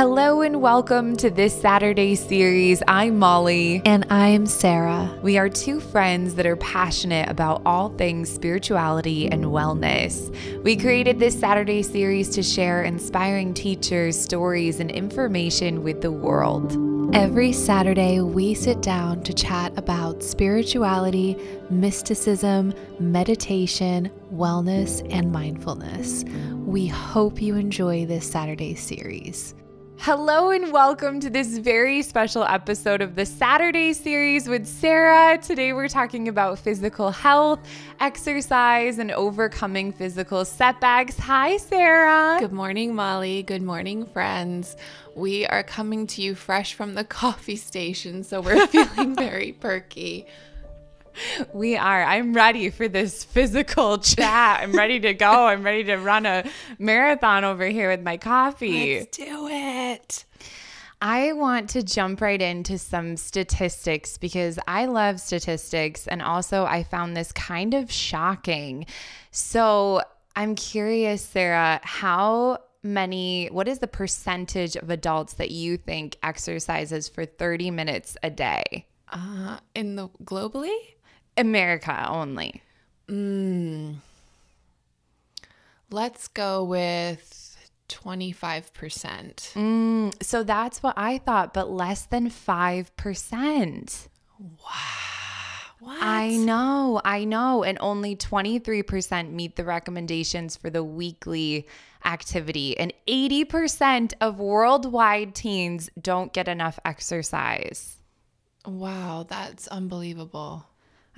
Hello and welcome to this Saturday series. I'm Molly. And I'm Sarah. We are two friends that are passionate about all things spirituality and wellness. We created this Saturday series to share inspiring teachers, stories, and information with the world. Every Saturday, we sit down to chat about spirituality, mysticism, meditation, wellness, and mindfulness. We hope you enjoy this Saturday series. Hello and welcome to this very special episode of the Saturday series with Sarah. Today we're talking about physical health, exercise, and overcoming physical setbacks. Hi, Sarah. Good morning, Molly. Good morning, friends. We are coming to you fresh from the coffee station, so we're feeling very perky. We are. I'm ready for this physical chat. I'm ready to go. I'm ready to run a marathon over here with my coffee. Let's do it. I want to jump right into some statistics because I love statistics and also I found this kind of shocking. So I'm curious, Sarah, how many, what is the percentage of adults that you think exercises for 30 minutes a day? Uh, in the globally? America only. Mm. Let's go with 25%. Mm, so that's what I thought, but less than 5%. Wow. What? I know, I know. And only 23% meet the recommendations for the weekly activity. And 80% of worldwide teens don't get enough exercise. Wow, that's unbelievable.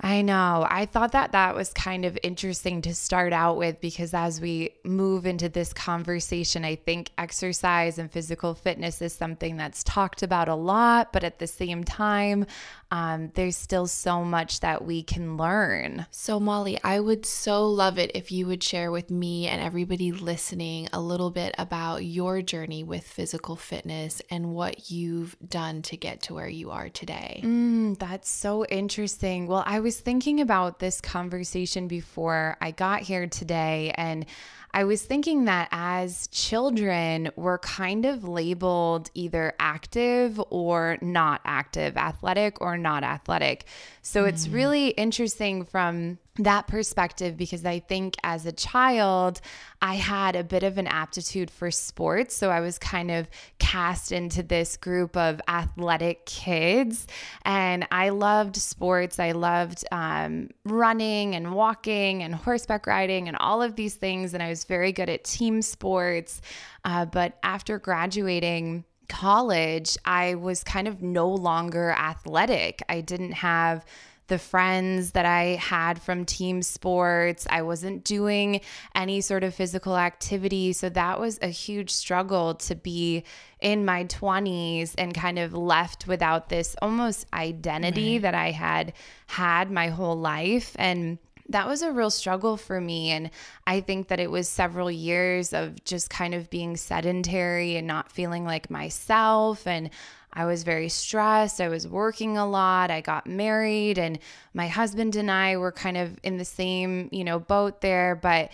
I know. I thought that that was kind of interesting to start out with because as we move into this conversation, I think exercise and physical fitness is something that's talked about a lot, but at the same time, um, there's still so much that we can learn. So, Molly, I would so love it if you would share with me and everybody listening a little bit about your journey with physical fitness and what you've done to get to where you are today. Mm, that's so interesting. Well, I was thinking about this conversation before I got here today, and I was thinking that as children, we're kind of labeled either active or not active, athletic or not athletic. So mm. it's really interesting from that perspective because I think as a child, I had a bit of an aptitude for sports. So I was kind of cast into this group of athletic kids. And I loved sports. I loved um, running and walking and horseback riding and all of these things. And I was very good at team sports. Uh, but after graduating, college, I was kind of no longer athletic. I didn't have the friends that I had from team sports. I wasn't doing any sort of physical activity. So that was a huge struggle to be in my 20s and kind of left without this almost identity right. that I had had my whole life. And that was a real struggle for me. And I think that it was several years of just kind of being sedentary and not feeling like myself. And I was very stressed. I was working a lot. I got married and my husband and I were kind of in the same, you know, boat there, but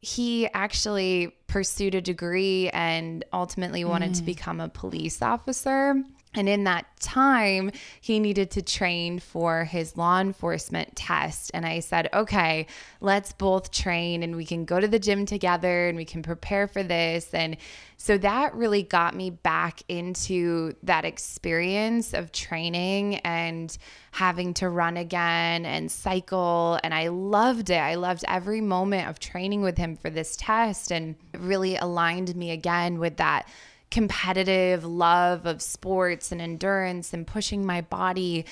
he actually pursued a degree and ultimately wanted mm. to become a police officer. And in that time, he needed to train for his law enforcement test. And I said, okay, let's both train and we can go to the gym together and we can prepare for this. And so that really got me back into that experience of training and having to run again and cycle. And I loved it. I loved every moment of training with him for this test. And it really aligned me again with that competitive love of sports and endurance and pushing my body.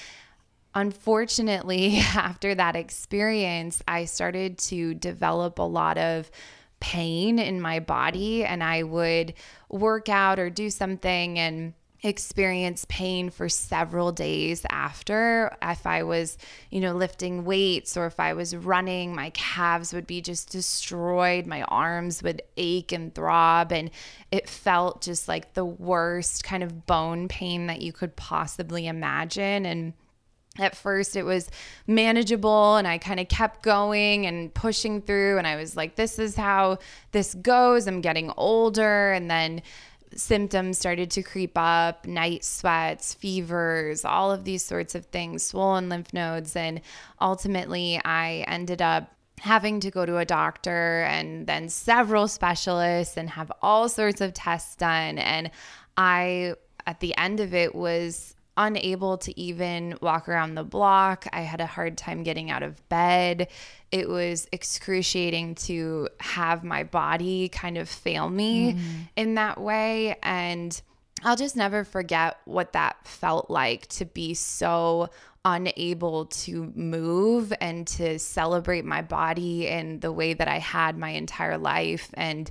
Unfortunately, after that experience, I started to develop a lot of pain in my body, and I would work out or do something and experience pain for several days after. If i was you know lifting weights or if i was running my calves would be just destroyed. My arms would ache and throb. And it felt just like the worst kind of bone pain that you could possibly imagine. And at first it was manageable and I kind of kept going and pushing through. And I was like this is how this goes. I'm getting older. And then symptoms started to creep up night sweats, fevers, all of these sorts of things, swollen lymph nodes. And ultimately, I ended up having to go to a doctor and then several specialists and have all sorts of tests done. And I, at the end of it, was unable to even walk around the block. I had a hard time getting out of bed. It was excruciating to have my body kind of fail me mm. in that way. And I'll just never forget what that felt like to be so unable to move and to celebrate my body in the way that I had my entire life. And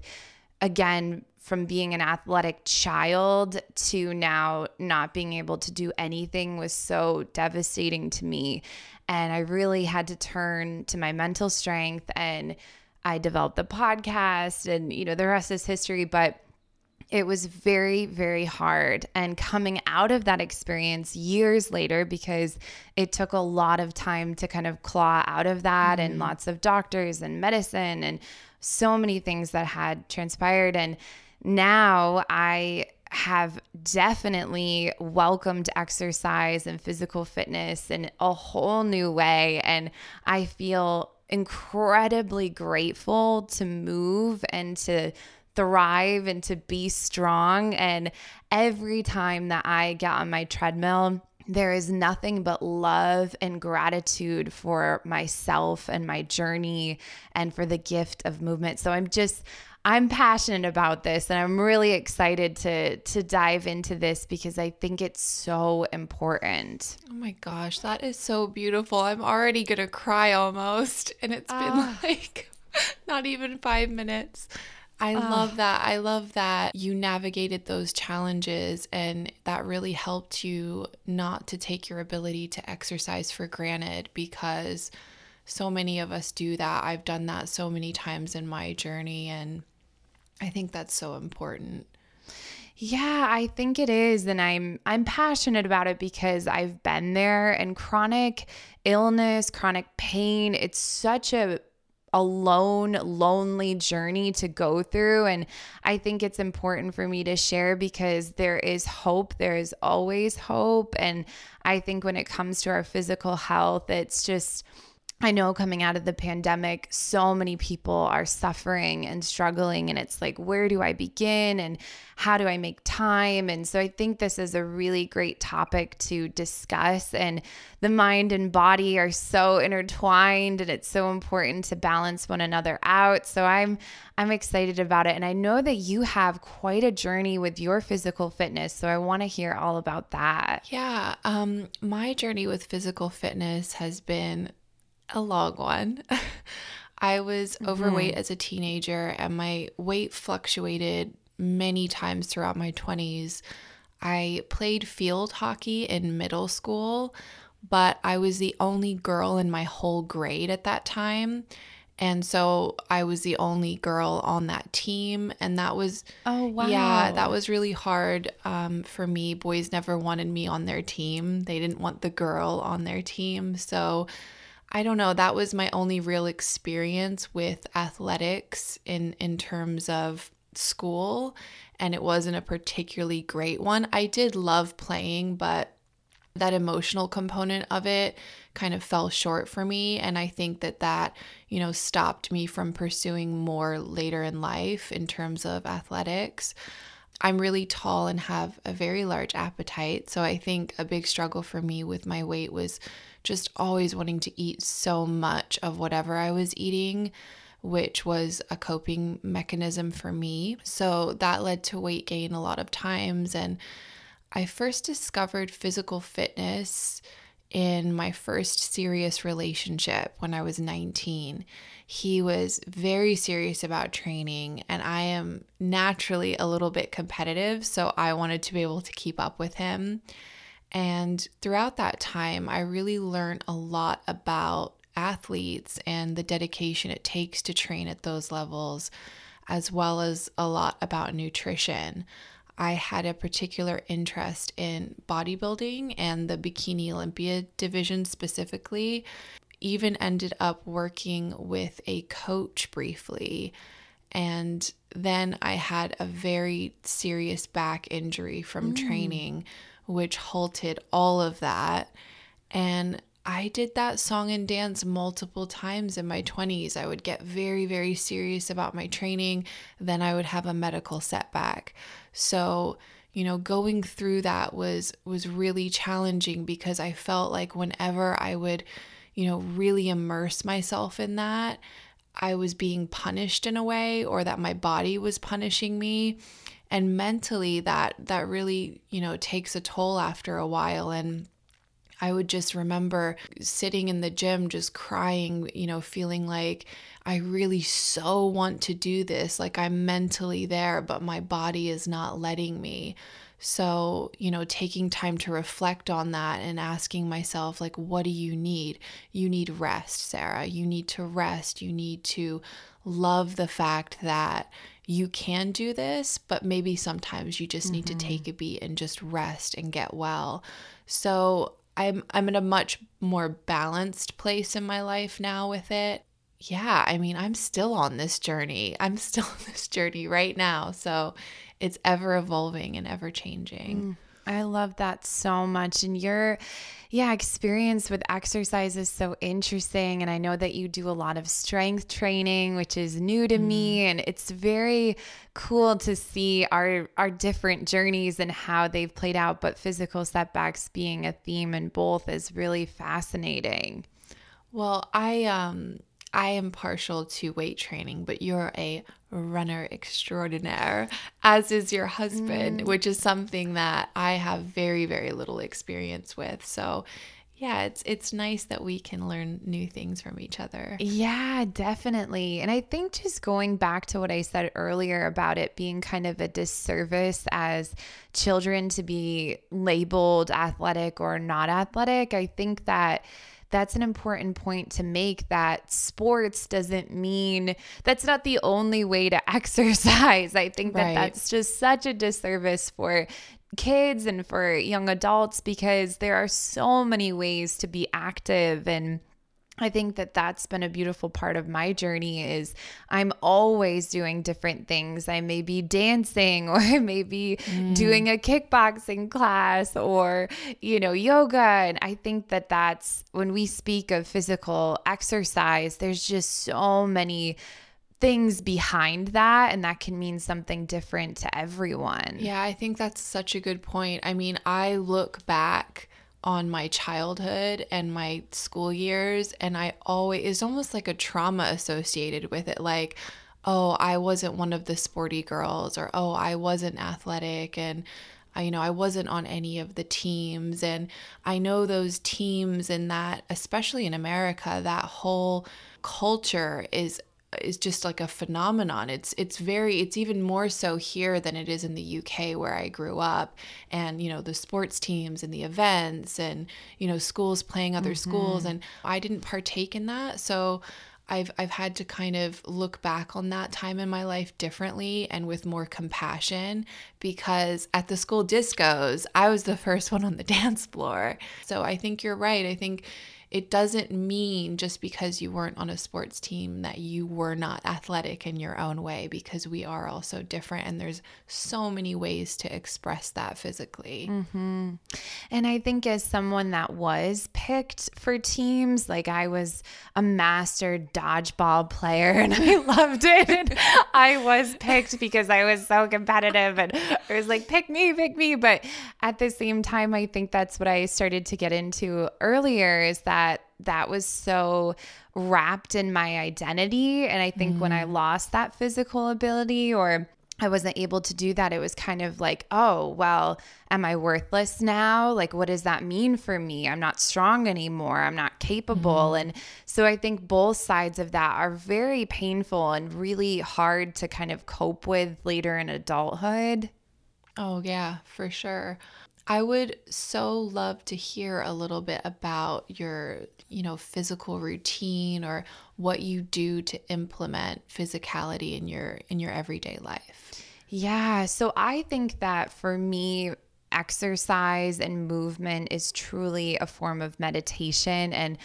again, from being an athletic child to now not being able to do anything was so devastating to me. And I really had to turn to my mental strength and I developed the podcast and, you know, the rest is history. But it was very, very hard. And coming out of that experience years later, because it took a lot of time to kind of claw out of that mm-hmm. and lots of doctors and medicine and so many things that had transpired. And now I have definitely welcomed exercise and physical fitness in a whole new way. And I feel incredibly grateful to move and to thrive and to be strong. And every time that I get on my treadmill, there is nothing but love and gratitude for myself and my journey and for the gift of movement. So I'm just I'm passionate about this and I'm really excited to to dive into this because I think it's so important. Oh my gosh, that is so beautiful. I'm already going to cry almost and it's been uh, like not even 5 minutes. I uh, love that. I love that you navigated those challenges and that really helped you not to take your ability to exercise for granted because so many of us do that. I've done that so many times in my journey and I think that's so important. Yeah, I think it is and I'm I'm passionate about it because I've been there and chronic illness, chronic pain, it's such a a lone, lonely journey to go through. And I think it's important for me to share because there is hope. There is always hope. And I think when it comes to our physical health, it's just, I know coming out of the pandemic, so many people are suffering and struggling. And it's like, where do I begin? And how do I make time? And so I think this is a really great topic to discuss. And the mind and body are so intertwined and it's so important to balance one another out. So I'm I'm excited about it. And I know that you have quite a journey with your physical fitness. So I want to hear all about that. Yeah. Um, my journey with physical fitness has been a long one. I was mm-hmm. overweight as a teenager and my weight fluctuated many times throughout my 20s. I played field hockey in middle school, but I was the only girl in my whole grade at that time. And so I was the only girl on that team. And that was, oh, wow. Yeah, that was really hard um, for me. Boys never wanted me on their team, they didn't want the girl on their team. So I don't know, that was my only real experience with athletics in in terms of school and it wasn't a particularly great one. I did love playing, but that emotional component of it kind of fell short for me and I think that that, you know, stopped me from pursuing more later in life in terms of athletics. I'm really tall and have a very large appetite, so I think a big struggle for me with my weight was just always wanting to eat so much of whatever I was eating, which was a coping mechanism for me. So that led to weight gain a lot of times. And I first discovered physical fitness in my first serious relationship when I was 19. He was very serious about training, and I am naturally a little bit competitive, so I wanted to be able to keep up with him. And throughout that time, I really learned a lot about athletes and the dedication it takes to train at those levels, as well as a lot about nutrition. I had a particular interest in bodybuilding and the Bikini Olympia division specifically. Even ended up working with a coach briefly And then I had a very serious back injury from mm. training, which halted all of that. And I did that song and dance multiple times in my 20s. I would get very, very serious about my training. Then I would have a medical setback. So, you know, going through that was was really challenging because I felt like whenever I would, you know, really immerse myself in that, I was being punished in a way or that my body was punishing me. And mentally that that really, you know, takes a toll after a while and I would just remember sitting in the gym just crying, you know, feeling like I really so want to do this. Like I'm mentally there, but my body is not letting me. So, you know, taking time to reflect on that and asking myself, like, what do you need? You need rest, Sarah. You need to rest. You need to love the fact that you can do this, but maybe sometimes you just mm-hmm. need to mm-hmm. take a beat and just rest and get well. So, I'm I'm in a much more balanced place in my life now with it. Yeah, I mean, I'm still on this journey. I'm still on this journey right now. So it's ever evolving and ever changing. Mm, I love that so much. And your yeah, experience with exercise is so interesting. And I know that you do a lot of strength training, which is new to mm. me. And it's very cool to see our our different journeys and how they've played out. But physical setbacks being a theme in both is really fascinating. Well, I um I am partial to weight training, but you're a runner extraordinaire, as is your husband, mm. which is something that I have very, very little experience with. So, yeah, it's it's nice that we can learn new things from each other. Yeah, definitely. And I think just going back to what I said earlier about it being kind of a disservice as children to be labeled athletic or not athletic, I think that that's an important point to make that sports doesn't mean that's not the only way to exercise. I think that right. that's just such a disservice for kids and for young adults because there are so many ways to be active and I think that that's been a beautiful part of my journey is I'm always doing different things. I may be dancing or I may be mm. doing a kickboxing class or you know yoga and I think that that's when we speak of physical exercise there's just so many things behind that and that can mean something different to everyone. Yeah, I think that's such a good point. I mean, I look back on my childhood and my school years and I always it's almost like a trauma associated with it like oh I wasn't one of the sporty girls or oh I wasn't athletic and I, you know I wasn't on any of the teams and I know those teams and that especially in America that whole culture is is just like a phenomenon. It's it's very it's even more so here than it is in the UK where I grew up and you know the sports teams and the events and you know schools playing other mm-hmm. schools and I didn't partake in that. So I've I've had to kind of look back on that time in my life differently and with more compassion because at the school discos, I was the first one on the dance floor. So I think you're right. I think it doesn't mean just because you weren't on a sports team that you were not athletic in your own way because we are all so different and there's so many ways to express that physically. Mm-hmm. And I think as someone that was picked for teams, like I was a master dodgeball player and I loved it. And I was picked because I was so competitive and it was like, pick me, pick me. But at the same time, I think that's what I started to get into earlier is that that that was so wrapped in my identity. And I think mm. when I mm. lost that physical ability or I wasn't able to do that. It was kind of like, oh, well, am I worthless now? Like, what does that mean for me? I'm not strong anymore. I'm not capable. Mm. And so I think both sides of that are very painful and really hard to kind of cope with later in adulthood. Oh, yeah, for sure. I would so love to hear a little bit about your, you know, physical routine or what you do to implement physicality in your in your everyday life. Yeah, so I think that for me exercise and movement is truly a form of meditation and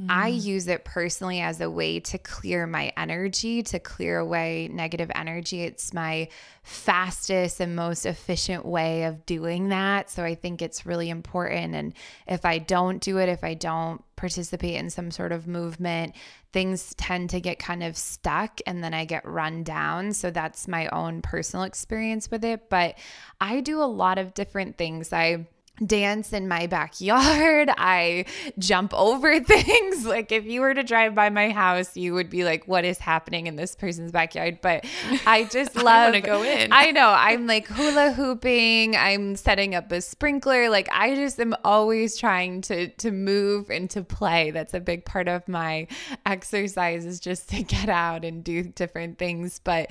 Mm. I use it personally as a way to clear my energy, to clear away negative energy. It's my fastest and most efficient way of doing that. So I think it's really important. And if I don't do it, if I don't participate in some sort of movement, things tend to get kind of stuck and then I get run down. So that's my own personal experience with it. But I do a lot of different things. I dance in my backyard. I jump over things. Like if you were to drive by my house, you would be like, "What is happening in this person's backyard?" But I just love to go in. I know. I'm like hula hooping. I'm setting up a sprinkler. Like I just am always trying to to move and to play. That's a big part of my exercise is just to get out and do different things. But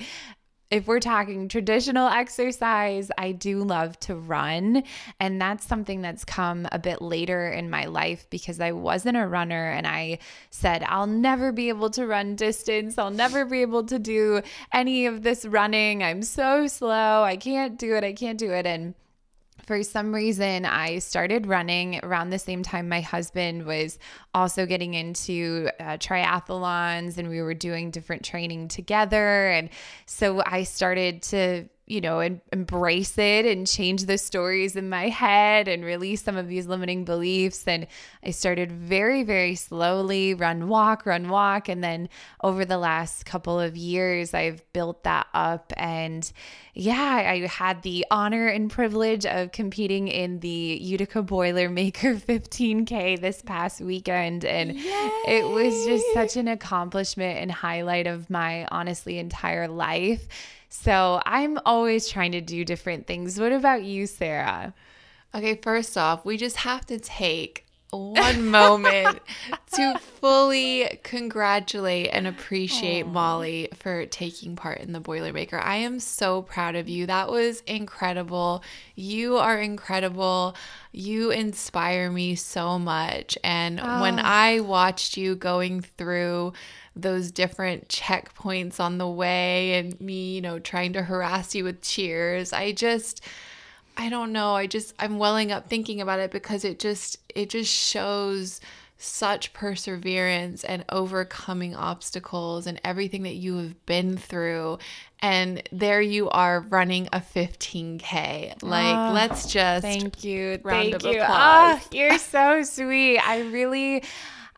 if we're talking traditional exercise, I do love to run. And that's something that's come a bit later in my life because I wasn't a runner and I said, I'll never be able to run distance. I'll never be able to do any of this running. I'm so slow. I can't do it. I can't do it. And for some reason, I started running around the same time my husband was also getting into uh, triathlons and we were doing different training together. And so I started to you know, and embrace it and change the stories in my head and release some of these limiting beliefs. And I started very, very slowly run, walk, run, walk. And then over the last couple of years, I've built that up. And yeah, I had the honor and privilege of competing in the Utica Boilermaker 15K this past weekend. And Yay! it was just such an accomplishment and highlight of my honestly entire life so I'm always trying to do different things. What about you, Sarah? Okay, first off, we just have to take one moment to fully congratulate and appreciate Aww. Molly for taking part in the Boilermaker. I am so proud of you. That was incredible. You are incredible. You inspire me so much. And oh. when ah. I watched you going through those different checkpoints on the way and me, you know, trying to harass you with cheers. I just I don't know. I just I'm welling up thinking about it because it just it just shows such perseverance and overcoming obstacles and everything that you have been through. And there you are running a 15k like oh, let's just thank you. thank you. oh, you're so sweet. I really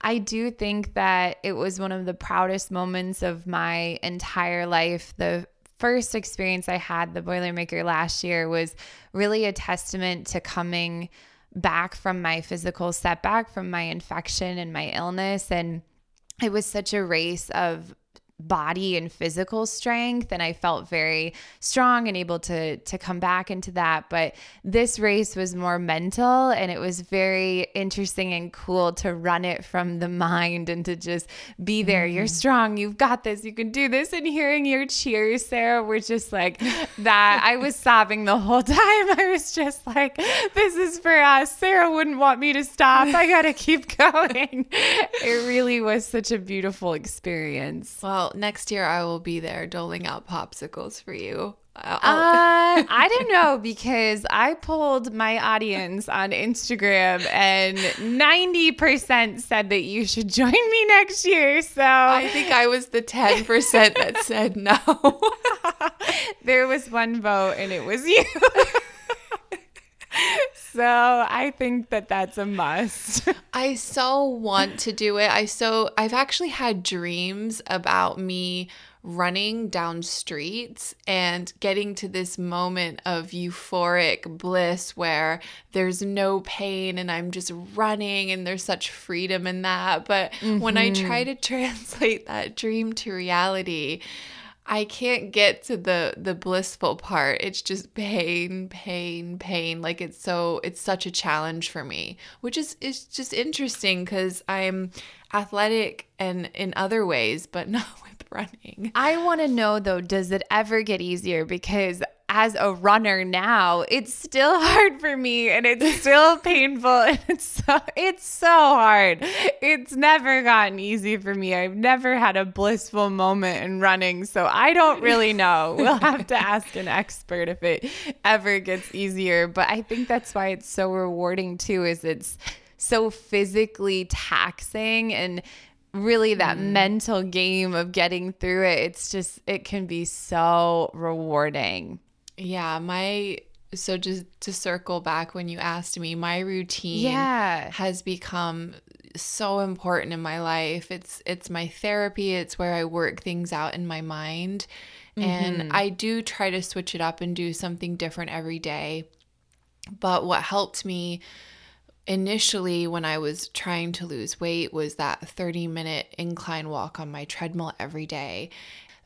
I do think that it was one of the proudest moments of my entire life. The first experience I had, the Boilermaker last year, was really a testament to coming back from my physical setback, from my infection and my illness. And it was such a race of body and physical strength and I felt very strong and able to to come back into that. But this race was more mental and it was very interesting and cool to run it from the mind and to just be there. Mm-hmm. you're strong you've got this you can do this. And hearing your cheers Sarah were just like that. I was sobbing the whole time. I was just like this is for us. Sarah wouldn't want me to stop. I got to keep going. It really was such a beautiful experience. Well well, next year I will be there doling out popsicles for you. uh, I don't know because I pulled my audience on Instagram and 90% said that you should join me next year. So I think I was the 10% that said no. there was one vote and it was you. so I think that that's a must. I so want to do it. I so I've actually had dreams about me running down streets and getting to this moment of euphoric bliss where there's no pain and I'm just running and there's such freedom in that. But mm-hmm. when I try mm-hmm. to translate that dream to reality, I can't get to the the blissful part. It's just pain, pain, pain. Like it's so it's such a challenge for me, which is is just interesting cuz I'm athletic and in other ways, but not with running. I want to know though, does it ever get easier because as a runner now, it's still hard for me and it's still painful and it's so it's so hard. It's never gotten easy for me. I've never had a blissful moment in running, so I don't really know. We'll have to ask an expert if it ever gets easier, but I think that's why it's so rewarding too is it's so physically taxing and really that mm. mental game of getting through it. It's just, it can be so rewarding. Yeah. My, so just to circle back when you asked me, my routine yeah. has become so important in my life. It's it's my therapy, it's where I work things out in my mind. Mm-hmm. And I do try to switch it up and do something different every day. But what helped me initially when I was trying to lose weight was that 30 minute incline walk on my treadmill every day.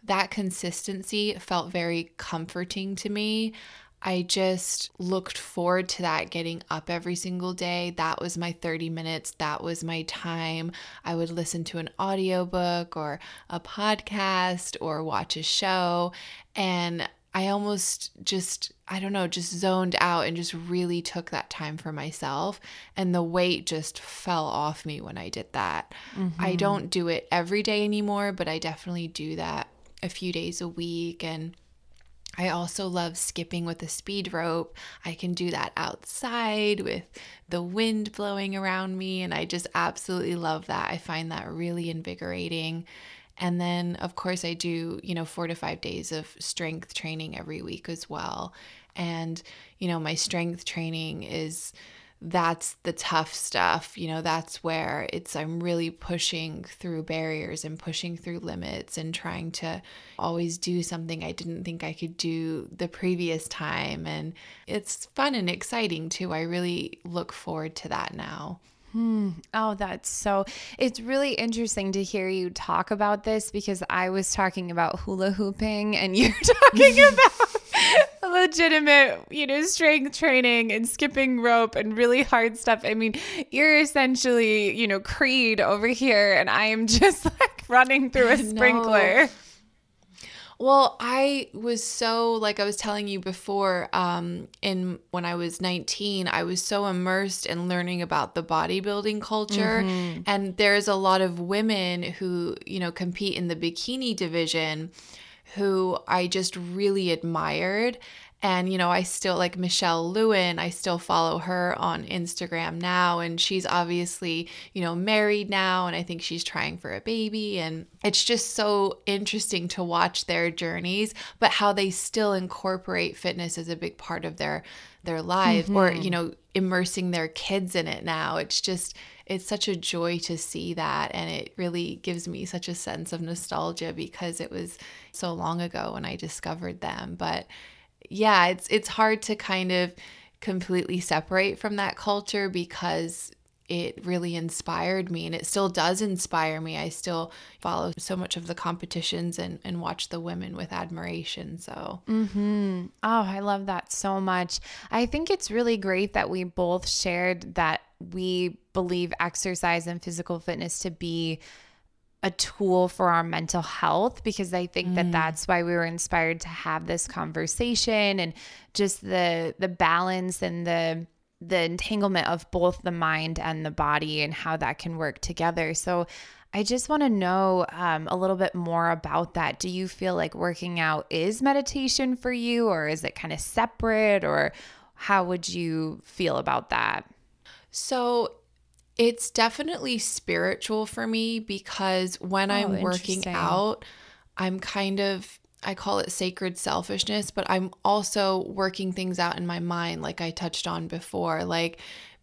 That consistency felt very comforting to me. I just looked forward to that getting up every single day. That was my 30 minutes. That was my time. I would listen to an audiobook or a podcast or watch a show and I almost just I don't know, just zoned out and just really took that time for myself and the weight just fell off me when I did that. Mm-hmm. I don't do it every day anymore, but I definitely do that a few days a week and I also love skipping with a speed rope. I can do that outside with the wind blowing around me, and I just absolutely love that. I find that really invigorating. And then, of course, I do, you know, four to five days of strength training every week as well. And, you know, my strength training is that's the tough stuff. You know, that's where it's, I'm really pushing through barriers and pushing through limits and trying to always do something I didn't think I could do the previous time. And it's fun and exciting too. I really look forward to that now. Hmm. Oh, that's so. It's really interesting to hear you talk about this because I was talking about hula hooping and you're talking about legitimate, you know, strength training and skipping rope and really hard stuff. I mean, you're essentially, you know, Creed over here, and I am just like running through a sprinkler. Well, I was so like I was telling you before um in when I was 19, I was so immersed in learning about the bodybuilding culture mm-hmm. and there's a lot of women who, you know, compete in the bikini division who I just really admired and, you know, I still like Michelle Lewin, I still follow her on Instagram now. And she's obviously, you know, married now. And I think she's trying for a baby. And it's just so interesting to watch their journeys, but how they still incorporate fitness as a big part of their their life mm-hmm. or you know immersing their kids in it now it's just it's such a joy to see that and it really gives me such a sense of nostalgia because it was so long ago when I discovered them but yeah, it's it's hard to kind of completely separate from that culture because it really inspired me and it still does inspire me. I still follow so much of the competitions and, and watch the women with admiration. So, mm-hmm. oh, I love that so much. I think it's really great that we both shared that we believe exercise and physical fitness to be a tool for our mental health because I think mm. that that's why we were inspired to have this conversation and just the the balance and the the entanglement of both the mind and the body and how that can work together. So I just want to know um, a little bit more about that. Do you feel like working out is meditation for you, or is it kind of separate, or how would you feel about that? So it's definitely spiritual for me because when oh, I'm working out, I'm kind of I call it sacred selfishness, but I'm also working things out in my mind like I touched on before, like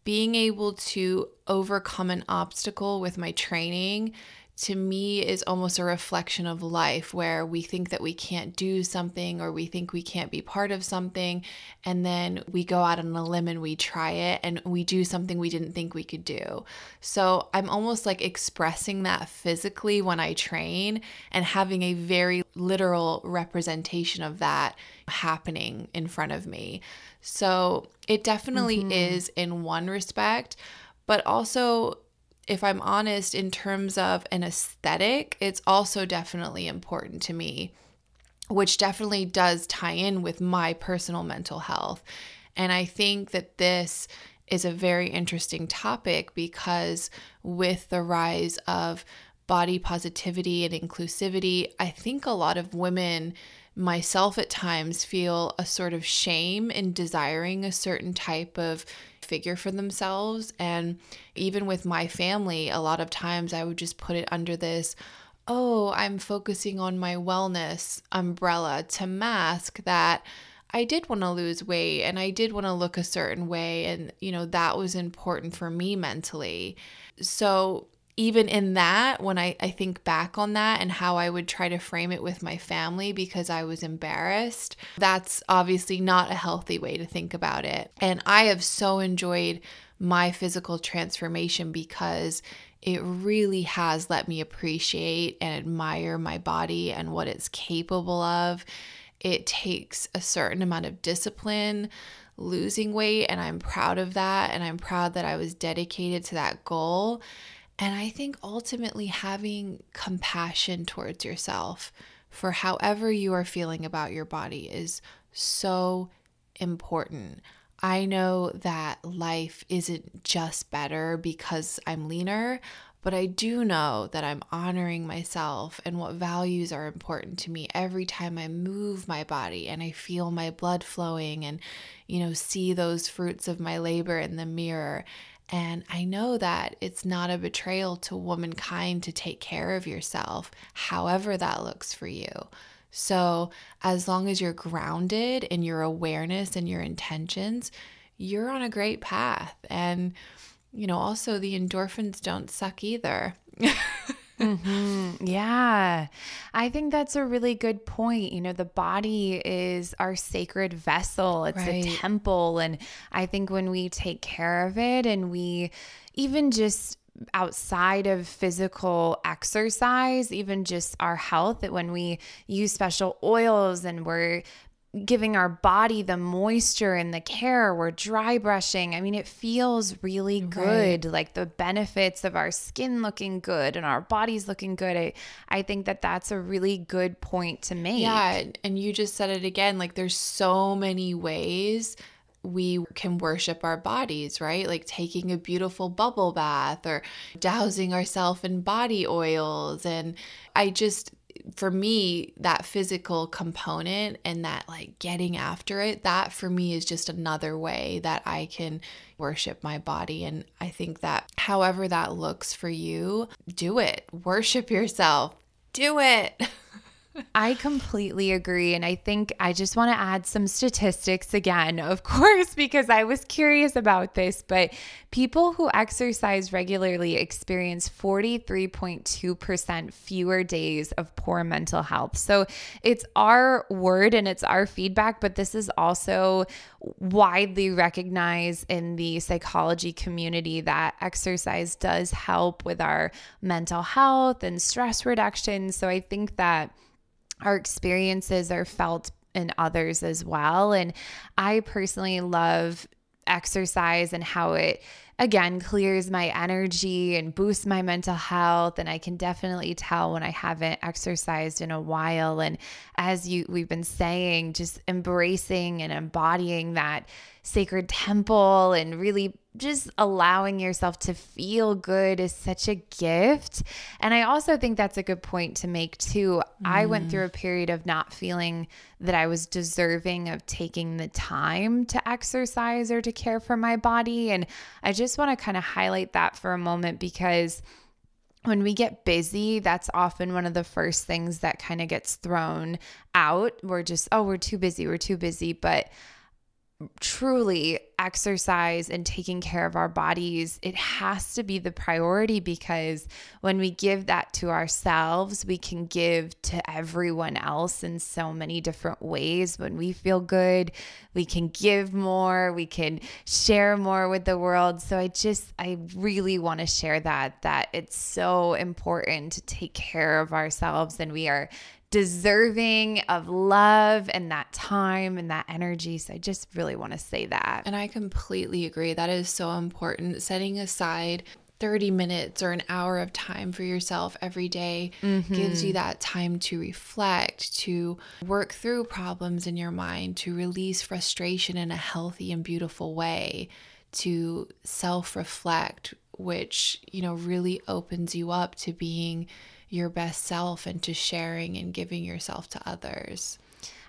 being able to overcome an obstacle with my training to me is almost a reflection of life where we think that we can't do something or we think we can't be part of something and then we go out on a limb and we try it and we do something we didn't think we could do. So I'm almost like expressing that physically when I train and having a very literal representation of that happening in front of me. So it definitely mm-hmm. is in one respect, but also if I'm honest, in terms of an aesthetic, it's also definitely important to me, which definitely does tie in with my personal mental health. And I think that this is a very interesting topic because with the rise of body positivity and inclusivity, I think a lot of women myself at times feel a sort of shame in desiring a certain type of figure for themselves. And even with my family, a lot of times I would just put it under this, oh, I'm focusing on my wellness umbrella to mask that I did want to lose weight and I did want to look a certain way. And, you know, that was important for me mentally. So, even in that, when I, I think back on that and how I would try to frame it with my family because I was embarrassed, that's obviously not a healthy way to think about it. And I have so enjoyed my physical transformation because it really has let me appreciate and admire my body and what it's capable of. It takes a certain amount of discipline losing weight, and I'm proud of that. And I'm proud that I was dedicated to that goal. And I think ultimately having compassion towards yourself for however you are feeling about your body is so important. I know that life isn't just better because I'm leaner, but I do know that I'm honoring myself and what values are important to me every time I move my body and I feel my blood flowing and, you know, see those fruits of my labor in the mirror. And I know that it's not a betrayal to womankind to take care of yourself, however that looks for you. So, as long as you're grounded in your awareness and your intentions, you're on a great path. And, you know, also the endorphins don't suck either. mm-hmm. Yeah. I think that's a really good point. You know, the body is our sacred vessel, it's right. a temple. And I think when we take care of it and we even just outside of physical exercise, even just our health, that when we use special oils and we're giving our body the moisture and the care. We're dry brushing. I mean, it feels really good. Right. Like the benefits of our skin looking good and our bodies looking good. I, I think that that's a really good point to make. Yeah. And you just said it again. Like there's so many ways we can worship our bodies, right? Like taking a beautiful bubble bath or dousing ourselves in body oils. And I just, for me, that physical component and that like getting after it, that for me is just another way that I can worship my body. And I think that however that looks for you, do it. Worship yourself. Do it. I completely agree. And I think I just want to add some statistics again, of course, because I was curious about this. But people who exercise regularly experience 43.2% fewer days of poor mental health. So it's our word and it's our feedback, but this is also widely recognized in the psychology community that exercise does help with our mental health and stress reduction. So I think that our experiences are felt in others as well. And I personally love exercise and how it again clears my energy and boosts my mental health and I can definitely tell when I haven't exercised in a while and as you we've been saying just embracing and embodying that sacred temple and really just allowing yourself to feel good is such a gift. And I also think that's a good point to make too. Mm. I went through a period of not feeling that I was deserving of taking the time to exercise or to care for my body. And I just want to kind of highlight that for a moment because when we get busy, that's often one of the first things that kind of gets thrown out. We're just, oh, we're too busy, we're too busy. But truly exercise and taking care of our bodies, it has to be the priority because when we give that to ourselves, we can give to everyone else in so many different ways. When we feel good, we can give more, we can share more with the world. So I just, I really want to share that, that it's so important to take care of ourselves and we are deserving of love and that time and that energy. So I just really want to say that. And I completely agree. That is so important. Setting aside 30 minutes or an hour of time for yourself every day mm-hmm. gives you that time to reflect, to work through problems in your mind, to release frustration in a healthy and beautiful way, to self reflect, which, you know, really opens you up to being your best self and to sharing and giving yourself to others.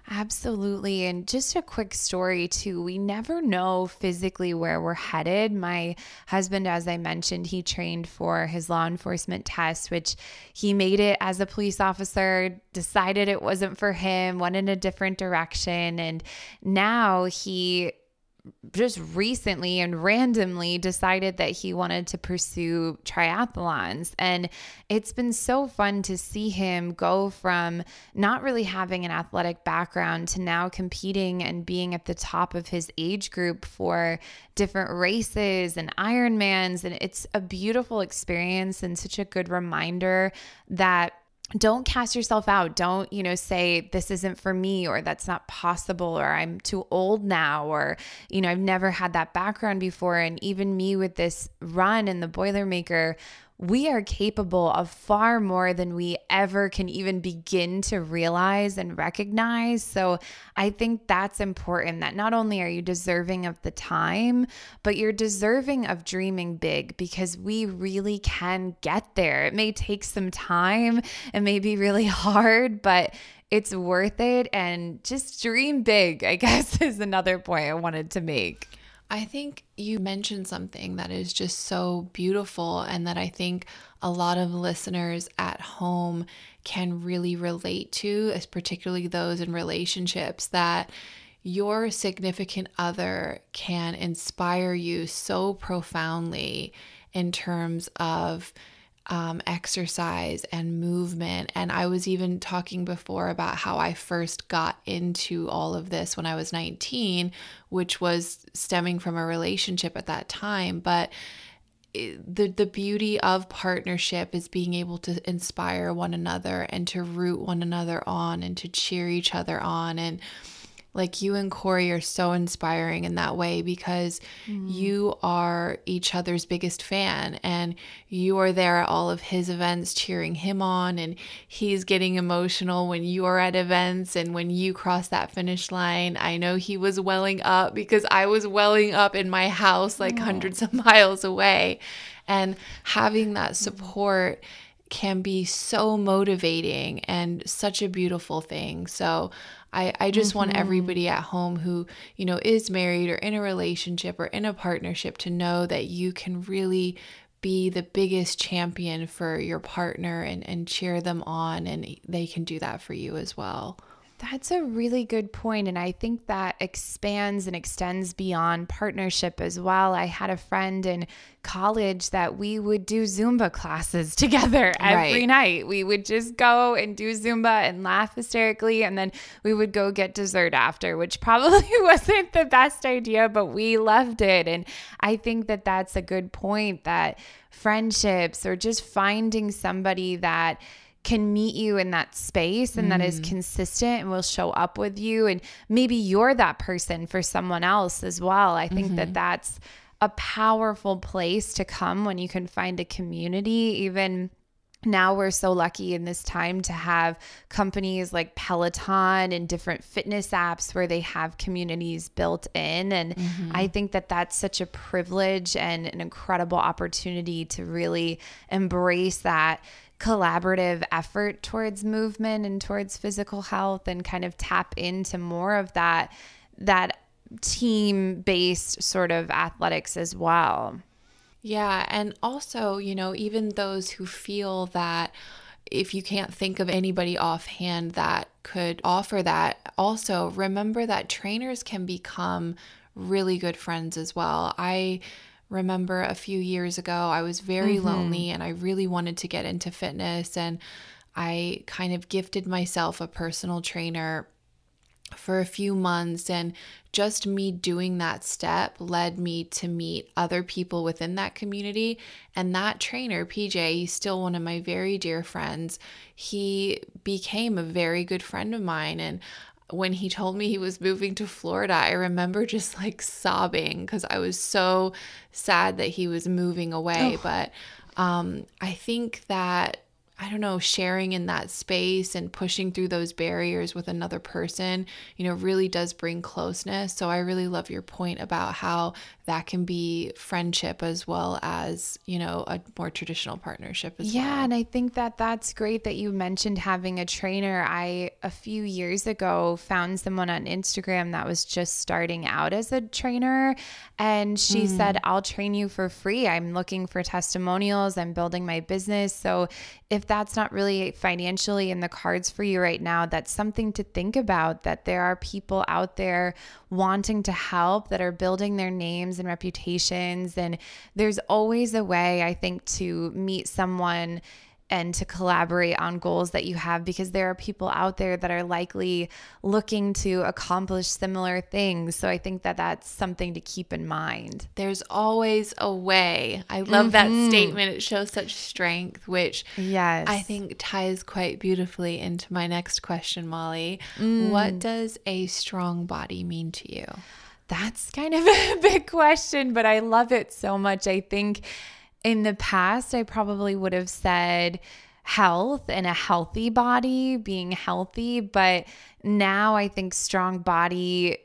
Absolutely. And just a quick story, too. We never know physically where we're headed. My husband, as I mentioned, he trained for his law enforcement test, which he made it as a police officer, decided it wasn't for him, went in a different direction. And now he just recently and randomly decided that he wanted to pursue triathlons. And it's been so fun to see him go from not really having an athletic background to now competing and being at the top of his age group for different races and Ironmans. And it's a beautiful experience and such a good reminder that don't cast yourself out. Don't, you know, say this isn't for me or that's not possible or I'm too old now or, you know, I've never had that background before. And even me with this run in the Boilermaker, we are capable of far more than we ever can even begin to realize and recognize. So I think that's important that not only are you deserving of the time, but you're deserving of dreaming big because we really can get there. It may take some time, it may be really hard, but it's worth it. And just dream big, I guess, is another point I wanted to make. I think you mentioned something that is just so beautiful, and that I think a lot of listeners at home can really relate to, as particularly those in relationships, that your significant other can inspire you so profoundly in terms of um, exercise and movement. And I was even talking before about how I first got into all of this when I was 19, which was stemming from a relationship at that time. But the the beauty of partnership is being able to inspire one another and to root one another on and to cheer each other on and like you and Corey are so inspiring in that way because mm. you are each other's biggest fan and you are there at all of his events cheering him on and he's getting emotional when you are at events and when you cross that finish line. I know he was welling up because I was welling up in my house like oh. hundreds of miles away and having that mm. support can be so motivating and such a beautiful thing. So I, I just mm-hmm. want everybody at home who, you know, is married or in a relationship or in a partnership to know that you can really be the biggest champion for your partner and, and cheer them on and they can do that for you as well. That's a really good point, And I think that expands and extends beyond partnership as well. I had a friend in college that we would do Zumba classes together every right. night. We would just go and do Zumba and laugh hysterically. And then we would go get dessert after, which probably wasn't the best idea, but we loved it. And I think that that's a good point that friendships or just finding somebody that, can meet you in that space and mm. that is mm. consistent and will show up with you and maybe you're that person for someone else as well i think mm-hmm. that that's a powerful place to come when you can find a community even now we're so lucky in this time to have companies like Peloton and different fitness apps where they have communities built in and mm-hmm. I think that that's such a privilege and an incredible opportunity to really embrace that collaborative effort towards movement and towards physical health and kind of tap into more of that that team based sort of athletics as well. Yeah, and also, you know, even those who feel that if you can't think of anybody offhand that could offer that, also remember that trainers can become really good friends as well. I remember a few years ago, I was very mm-hmm. lonely and I really wanted to get into fitness. And I kind of gifted myself a personal trainer for a few months. And just me doing that step led me to meet other people within that community. And that trainer, PJ, he's still one of my very dear friends. He became a very good friend of mine. And when he told me he was moving to Florida, I remember just like sobbing because I was so sad that he was moving away. Oh. But um, I think that I don't know, sharing in that space and pushing through those barriers with another person, you know, really does bring closeness. So I really love your point about how that can be friendship as well as, you know, a more traditional partnership as yeah, well. and I think that that's great that you mentioned having a trainer. I, a few years ago, found someone on Instagram that was just starting out as a trainer. And she mm. said, I'll train you for free. I'm looking for testimonials. I'm building my business. So if that's not really financially in the cards for you right now, that's something to think about that there are people out there wanting to help that are building their names and reputations. And there's always a way, I think, to meet someone and to collaborate on goals that you have because there are people out there that are likely looking to accomplish similar things. So I think that that's something to keep in mind. There's always a way. I love mm-hmm. that statement. It shows such strength, which yes. I think ties quite beautifully into my next question, Molly. Mm. What does a strong body mean to you? That's kind of a big question, but I love it so much. I think in the past, I probably would have said health and a healthy body, being healthy. But now I think strong body,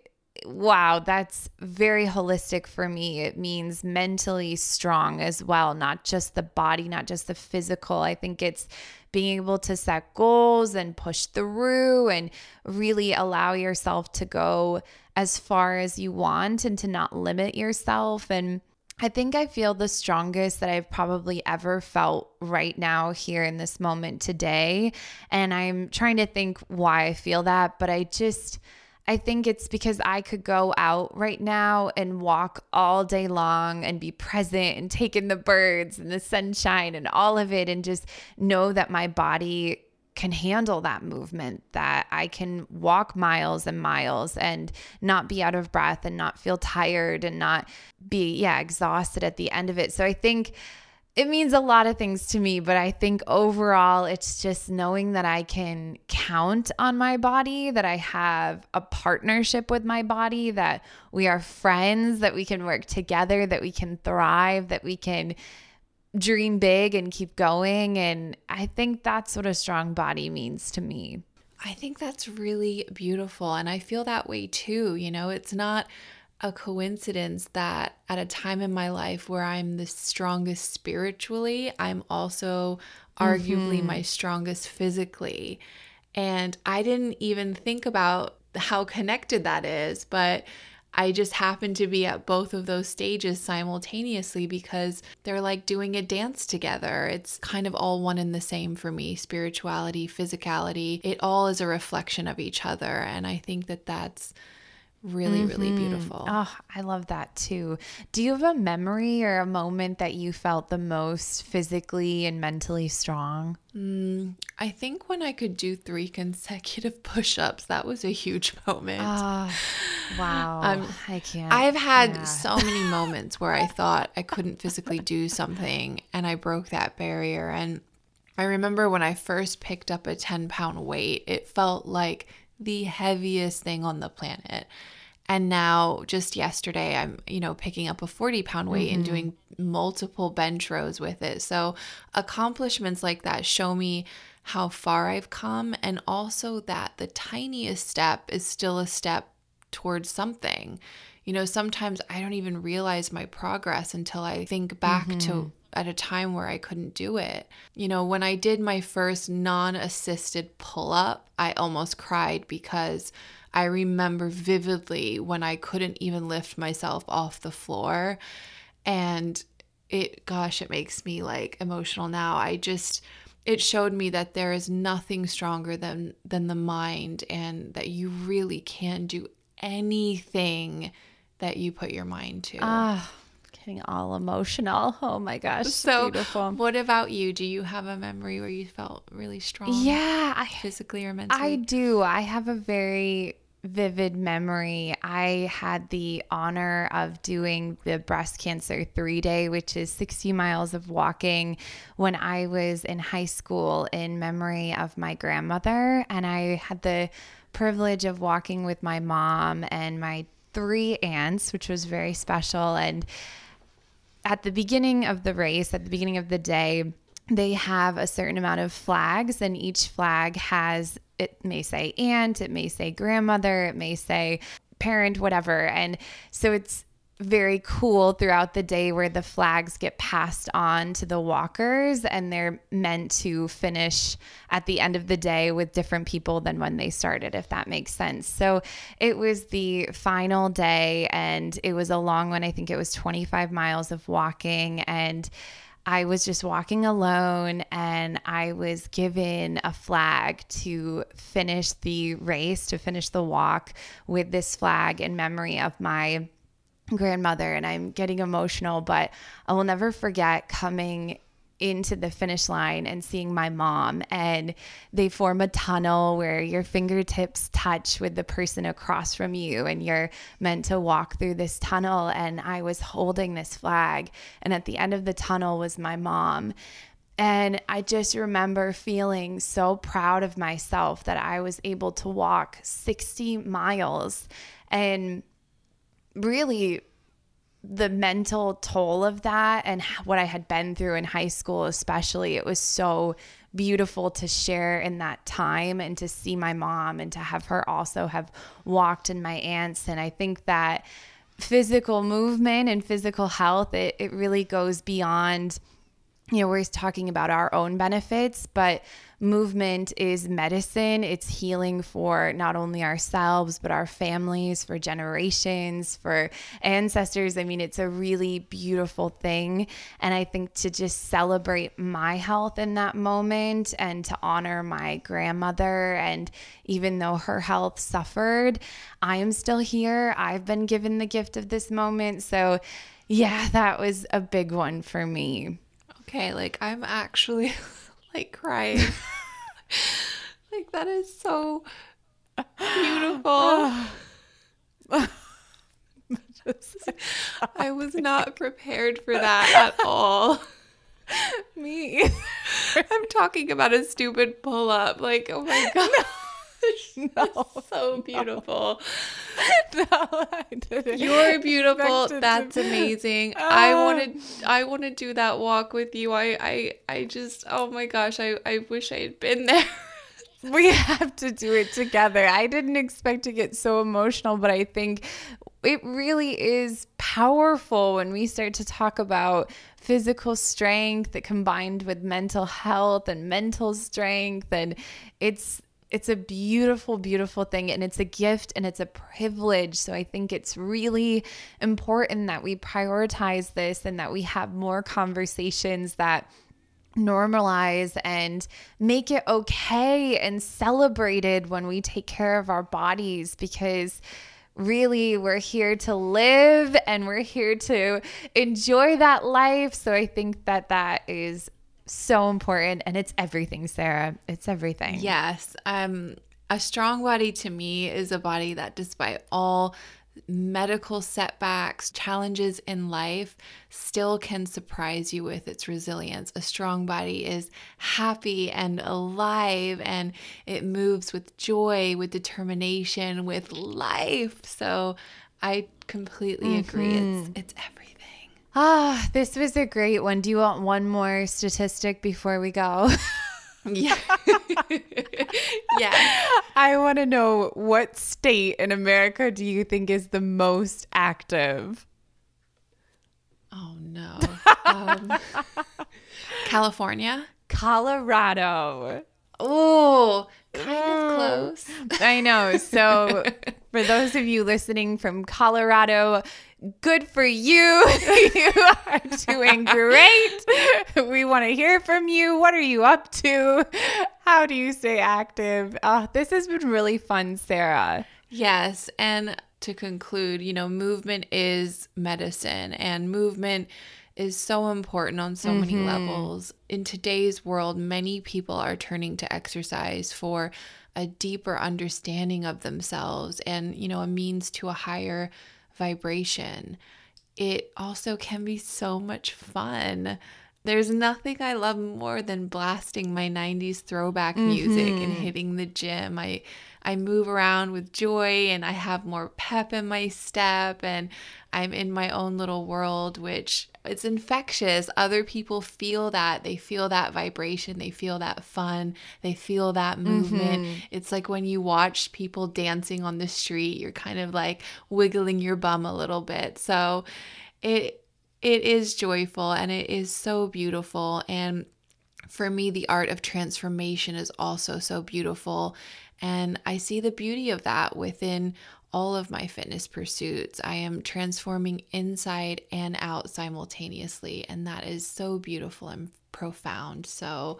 wow, that's very holistic for me. It means mentally strong as well, not just the body, not just the physical. I think it's being able to set goals and push through and really allow yourself to go as far as you want and to not limit yourself. And I think I feel the strongest that I've probably ever felt right now here in this moment today. And I'm trying to think why I feel that, but I just, I think it's because I could go out right now and walk all day long and be present and take in the birds and the sunshine and all of it and just know that my body can handle that movement, that I can walk miles and miles and not be out of breath and not feel tired and not be, yeah, exhausted at the end of it. So I think it means a lot of things to me, but I think overall it's just knowing that I can count on my body, that I have a partnership with my body, that we are friends, that we can work together, that we can thrive, that we can dream big and keep going. And I think that's what a strong body means to me. I think that's really beautiful. And I feel that way too. You know, it's not a coincidence that at a time in my life where I'm the strongest spiritually, I'm also arguably mm-hmm. my strongest physically. And I didn't even think about how connected that is, but I just happen to be at both of those stages simultaneously because they're like doing a dance together. It's kind of all one and the same for me spirituality, physicality. It all is a reflection of each other. And I think that that's really mm-hmm. really beautiful. Oh i love that too. Do you have a memory or a moment that you felt the most physically and mentally strong? Mm, i think when i could do three consecutive push-ups that was a huge moment. Oh, wow. Um, i can't i've had yeah. so many moments where i thought i couldn't physically do something and i broke that barrier. And i remember when i first picked up a 10 pound weight it felt like the heaviest thing on the planet. And now, just yesterday, I'm, you know, picking up a 40 pound weight mm-hmm. and doing multiple bench rows with it. So, accomplishments like that show me how far I've come, and also that the tiniest step is still a step towards something. You know, sometimes I don't even realize my progress until I think back mm-hmm. to at a time where I couldn't do it. You know, when I did my first non assisted pull up, I almost cried because I remember vividly when I couldn't even lift myself off the floor. And it, gosh, it makes me like emotional now. I just, it showed me that there is nothing stronger than than the mind and that you really can do anything that you put your mind to. Ah, getting all emotional. Oh my gosh. So beautiful. What about you? Do you have a memory where you felt really strong? Yeah. I, physically or mentally? I do. I have a very vivid memory. I had the honor of doing the breast cancer three day, which is 60 miles of walking when I was in high school in memory of my grandmother. And I had the privilege of walking with my mom and my three aunts, which was very special. And at the beginning of the race, at the beginning of the day, they have a certain amount of flags, and each flag has it may say aunt, it may say grandmother, it may say parent, whatever. And so it's very cool throughout the day where the flags get passed on to the walkers and they're meant to finish at the end of the day with different people than when they started, if that makes sense. So it was the final day and it was a long one. I think it was 25 miles of walking and I was just walking alone and I was given a flag to finish the race, to finish the walk with this flag in memory of my grandmother. And I'm getting emotional, but I will never forget coming into the finish line and seeing my mom and they form a tunnel where your fingertips touch with the person across from you and you're meant to walk through this tunnel and I was holding this flag and at the end of the tunnel was my mom and I just remember feeling so proud of myself that I was able to walk 60 miles and really the mental toll of that and what I had been through in high school, especially, it was so beautiful to share in that time and to see my mom and to have her also have walked in my aunts. And I think that physical movement and physical health, it, it really goes beyond, you know, we're talking about our own benefits, but movement is medicine. It's healing for not only ourselves, but our families, for generations, for ancestors. I mean, it's a really beautiful thing. And I think to just celebrate my health in that moment and to honor my grandmother, and even though her health suffered, I am still here. I've been given the gift of this moment. So, yeah, that was a big one for me. Okay, like I'm actually like crying. like that is so beautiful. I was not prepared for that at all. Me. I'm talking about a stupid pull up. Like, oh my god. No, so beautiful. No, I didn't. You're beautiful. That's amazing. Uh, I want to. I want to do that walk with you. I. I. I just. Oh my gosh. I. I wish I had been there. we have to do it together. I didn't expect to get so emotional, but I think it really is powerful when we start to talk about physical strength that combined with mental health and mental strength and it's it's a beautiful beautiful thing and it's a gift and it's a privilege. So i think it's really important that we prioritize this and that we have more conversations that normalize and make it okay and celebrated when we take care of our bodies because really we're here to live and we're here to enjoy that life. So i think that that is so important and it's everything, Sarah. It's everything. Yes. Um a strong body to me is a body that despite all medical setbacks, challenges in life, still can surprise you with its resilience. A strong body is happy and alive and it moves with joy, with determination, with life. So I completely mm-hmm. agree. It's it's everything. Ah, this was a great one. Do you want one more statistic before we go? yeah. yeah. I want to know what state in America do you think is the most active? Oh, no. Um, California? Colorado. Oh, kind of close. I know. So, for those of you listening from Colorado, good for you. you are doing great. we want to hear from you. What are you up to? How do you stay active? Oh, this has been really fun, Sarah. Yes. And to conclude, you know, movement is medicine and movement is so important on so mm-hmm. many levels. In today's world, many people are turning to exercise for a deeper understanding of themselves and, you know, a means to a higher vibration. It also can be so much fun. There's nothing I love more than blasting my 90s throwback music mm-hmm. and hitting the gym. I I move around with joy and I have more pep in my step and I'm in my own little world, which it's infectious. Other people feel that. They feel that vibration. They feel that fun. They feel that movement. Mm-hmm. It's like when you watch people dancing on the street, you're kind of like wiggling your bum a little bit. So it it is joyful and it is so beautiful and for me the art of transformation is also so beautiful and I see the beauty of that within all of my fitness pursuits. I am transforming inside and out simultaneously, and that is so beautiful and profound. So,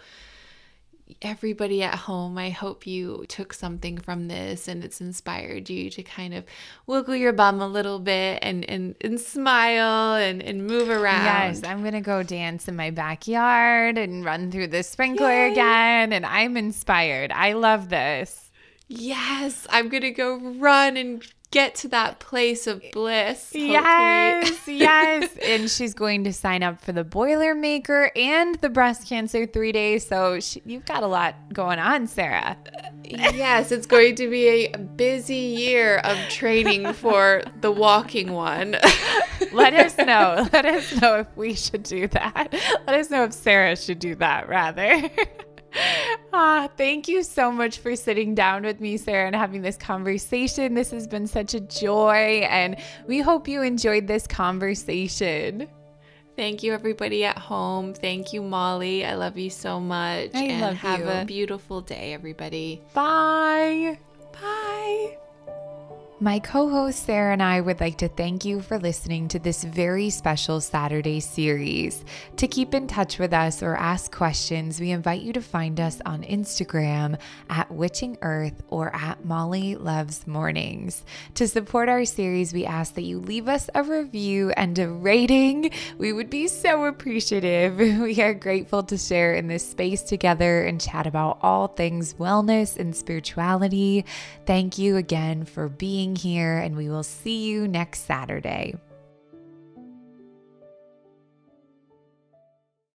everybody at home, I hope you took something from this and it's inspired you to kind of wiggle your bum a little bit and and, and smile and, and move around. Yes, I'm gonna go dance in my backyard and run through the sprinkler Yay. again. And I'm inspired. I love this yes, I'm going to go run and get to that place of bliss. Hopefully. Yes, yes. And she's going to sign up for the Boilermaker and the breast cancer three days. So she, you've got a lot going on, Sarah. yes, it's going to be a busy year of training for the walking one. Let us know. Let us know if we should do that. Let us know if Sarah should do that rather. ah, thank you so much for sitting down with me, Sarah, and having this conversation. This has been such a joy, and we hope you enjoyed this conversation. Thank you, everybody at home. Thank you, Molly. I love you so much. I and have you. a beautiful day, everybody. Bye. Bye. My co host Sarah and I would like to thank you for listening to this very special Saturday series. To keep in touch with us or ask questions, we invite you to find us on Instagram at Witching Earth or at Molly Loves Mornings. To support our series, we ask that you leave us a review and a rating. We would be so appreciative. We are grateful to share in this space together and chat about all things wellness and spirituality. Thank you again for being here, and we will see you next Saturday.